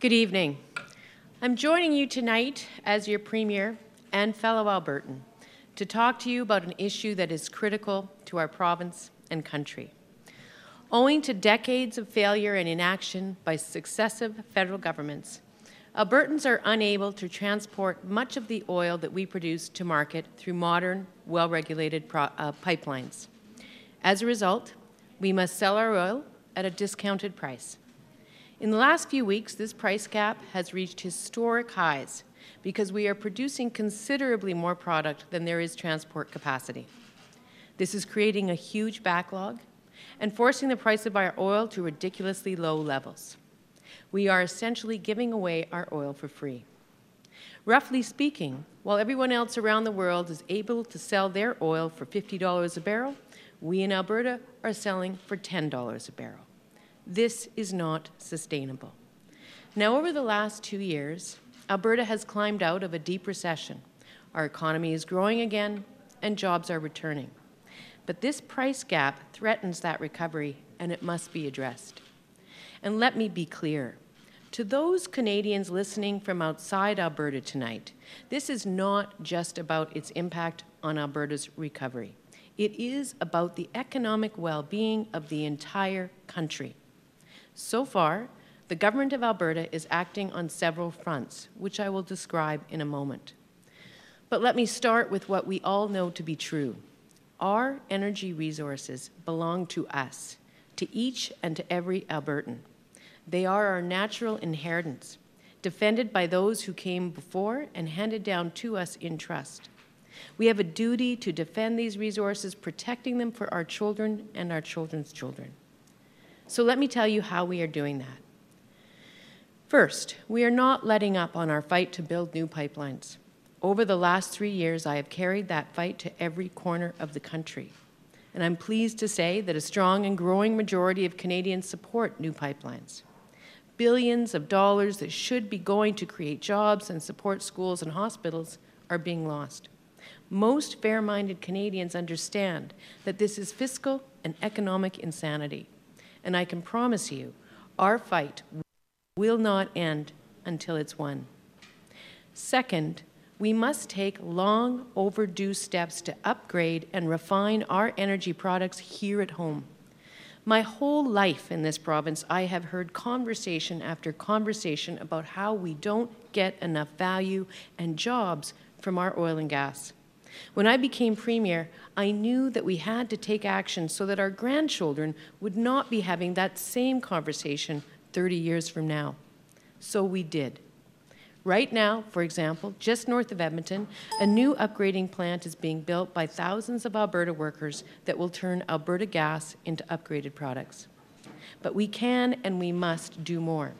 Good evening. I'm joining you tonight as your Premier and fellow Albertan to talk to you about an issue that is critical to our province and country. Owing to decades of failure and inaction by successive federal governments, Albertans are unable to transport much of the oil that we produce to market through modern, well regulated uh, pipelines. As a result, we must sell our oil at a discounted price. In the last few weeks, this price gap has reached historic highs because we are producing considerably more product than there is transport capacity. This is creating a huge backlog and forcing the price of our oil to ridiculously low levels. We are essentially giving away our oil for free. Roughly speaking, while everyone else around the world is able to sell their oil for $50 a barrel, we in Alberta are selling for $10 a barrel. This is not sustainable. Now, over the last two years, Alberta has climbed out of a deep recession. Our economy is growing again, and jobs are returning. But this price gap threatens that recovery, and it must be addressed. And let me be clear to those Canadians listening from outside Alberta tonight, this is not just about its impact on Alberta's recovery. It is about the economic well being of the entire country. So far, the Government of Alberta is acting on several fronts, which I will describe in a moment. But let me start with what we all know to be true. Our energy resources belong to us, to each and to every Albertan. They are our natural inheritance, defended by those who came before and handed down to us in trust. We have a duty to defend these resources, protecting them for our children and our children's children. So let me tell you how we are doing that. First, we are not letting up on our fight to build new pipelines. Over the last three years, I have carried that fight to every corner of the country. And I'm pleased to say that a strong and growing majority of Canadians support new pipelines. Billions of dollars that should be going to create jobs and support schools and hospitals are being lost. Most fair minded Canadians understand that this is fiscal and economic insanity and I can promise you, our fight will not end until it's won. Second, we must take long overdue steps to upgrade and refine our energy products here at home. My whole life in this province, I have heard conversation after conversation about how we don't get enough value and jobs from our oil and gas. When I became Premier, I knew that we had to take action so that our grandchildren would not be having that same conversation 30 years from now. So we did. Right now, for example, just north of Edmonton, a new upgrading plant is being built by thousands of Alberta workers that will turn Alberta gas into upgraded products. But we can and we must do more.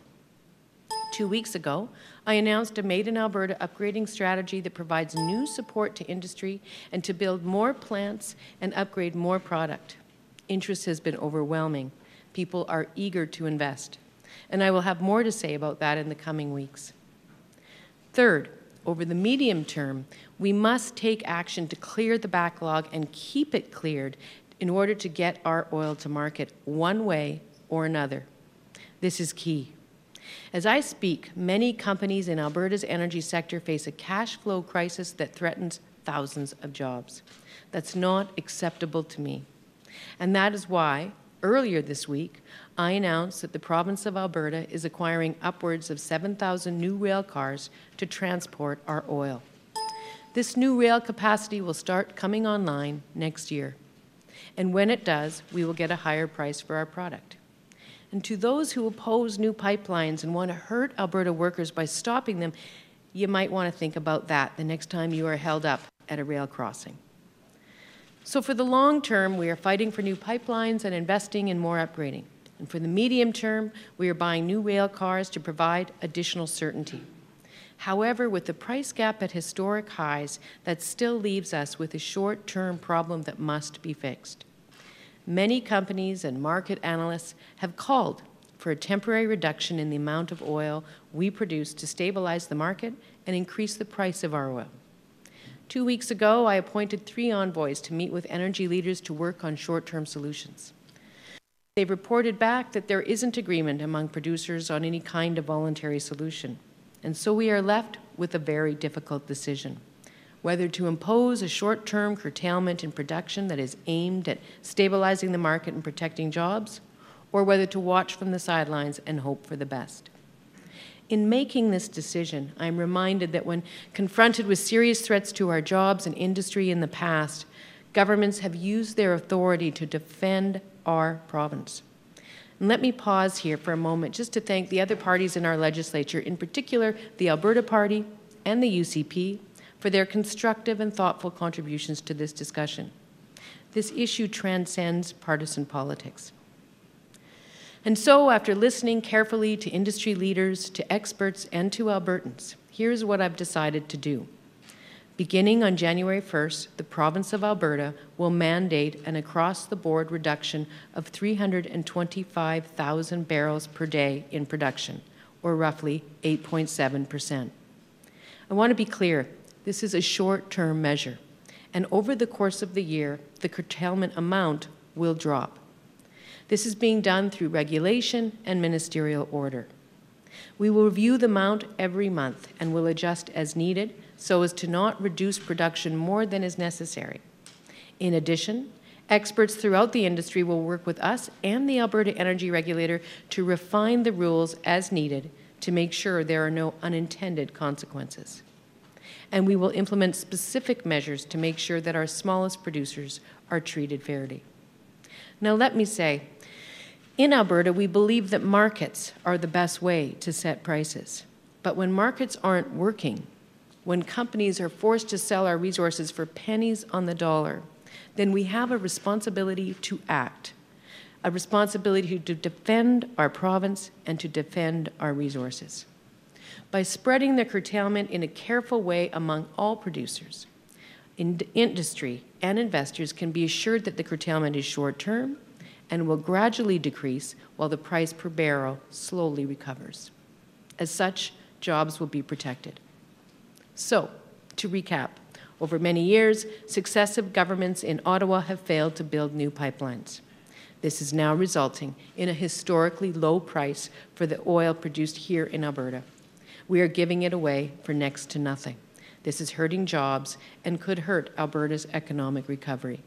Two weeks ago, I announced a Made in Alberta upgrading strategy that provides new support to industry and to build more plants and upgrade more product. Interest has been overwhelming. People are eager to invest. And I will have more to say about that in the coming weeks. Third, over the medium term, we must take action to clear the backlog and keep it cleared in order to get our oil to market one way or another. This is key. As I speak, many companies in Alberta's energy sector face a cash flow crisis that threatens thousands of jobs. That's not acceptable to me. And that is why, earlier this week, I announced that the province of Alberta is acquiring upwards of 7,000 new rail cars to transport our oil. This new rail capacity will start coming online next year. And when it does, we will get a higher price for our product. And to those who oppose new pipelines and want to hurt Alberta workers by stopping them, you might want to think about that the next time you are held up at a rail crossing. So, for the long term, we are fighting for new pipelines and investing in more upgrading. And for the medium term, we are buying new rail cars to provide additional certainty. However, with the price gap at historic highs, that still leaves us with a short term problem that must be fixed. Many companies and market analysts have called for a temporary reduction in the amount of oil we produce to stabilize the market and increase the price of our oil. Two weeks ago, I appointed three envoys to meet with energy leaders to work on short term solutions. They've reported back that there isn't agreement among producers on any kind of voluntary solution. And so we are left with a very difficult decision whether to impose a short term curtailment in production that is aimed at stabilizing the market and protecting jobs, or whether to watch from the sidelines and hope for the best. In making this decision, I'm reminded that when confronted with serious threats to our jobs and industry in the past, governments have used their authority to defend our province. And let me pause here for a moment just to thank the other parties in our legislature, in particular the Alberta Party and the UCP, for their constructive and thoughtful contributions to this discussion. This issue transcends partisan politics. And so, after listening carefully to industry leaders, to experts, and to Albertans, here's what I've decided to do. Beginning on January 1st, the province of Alberta will mandate an across the board reduction of 325,000 barrels per day in production, or roughly 8.7%. I want to be clear this is a short term measure, and over the course of the year, the curtailment amount will drop. This is being done through regulation and ministerial order. We will review the amount every month and will adjust as needed so as to not reduce production more than is necessary. In addition, experts throughout the industry will work with us and the Alberta Energy Regulator to refine the rules as needed to make sure there are no unintended consequences. And we will implement specific measures to make sure that our smallest producers are treated fairly. Now, let me say, in Alberta, we believe that markets are the best way to set prices. But when markets aren't working, when companies are forced to sell our resources for pennies on the dollar, then we have a responsibility to act, a responsibility to defend our province and to defend our resources. By spreading the curtailment in a careful way among all producers, in industry and investors can be assured that the curtailment is short term and will gradually decrease while the price per barrel slowly recovers. As such, jobs will be protected. So, to recap, over many years, successive governments in Ottawa have failed to build new pipelines. This is now resulting in a historically low price for the oil produced here in Alberta. We are giving it away for next to nothing. This is hurting jobs and could hurt Alberta's economic recovery.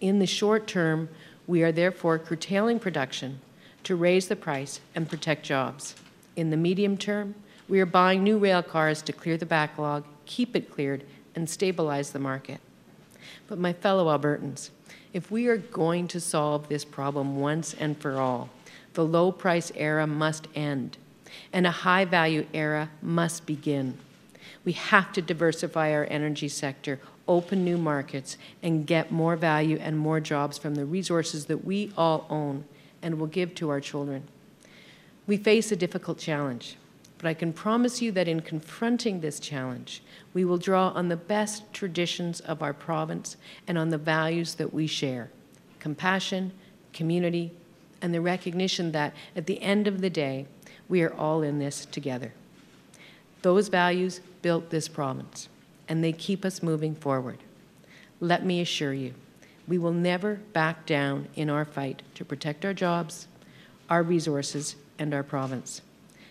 In the short term, we are therefore curtailing production to raise the price and protect jobs. In the medium term, we are buying new rail cars to clear the backlog, keep it cleared, and stabilize the market. But my fellow Albertans, if we are going to solve this problem once and for all, the low price era must end, and a high value era must begin. We have to diversify our energy sector open new markets, and get more value and more jobs from the resources that we all own and will give to our children. We face a difficult challenge, but I can promise you that in confronting this challenge, we will draw on the best traditions of our province and on the values that we share compassion, community, and the recognition that at the end of the day, we are all in this together. Those values built this province and they keep us moving forward. Let me assure you, we will never back down in our fight to protect our jobs, our resources, and our province.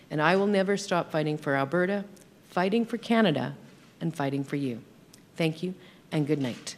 And I will never stop fighting for Alberta, fighting for Canada, and fighting for you. Thank you, and good night.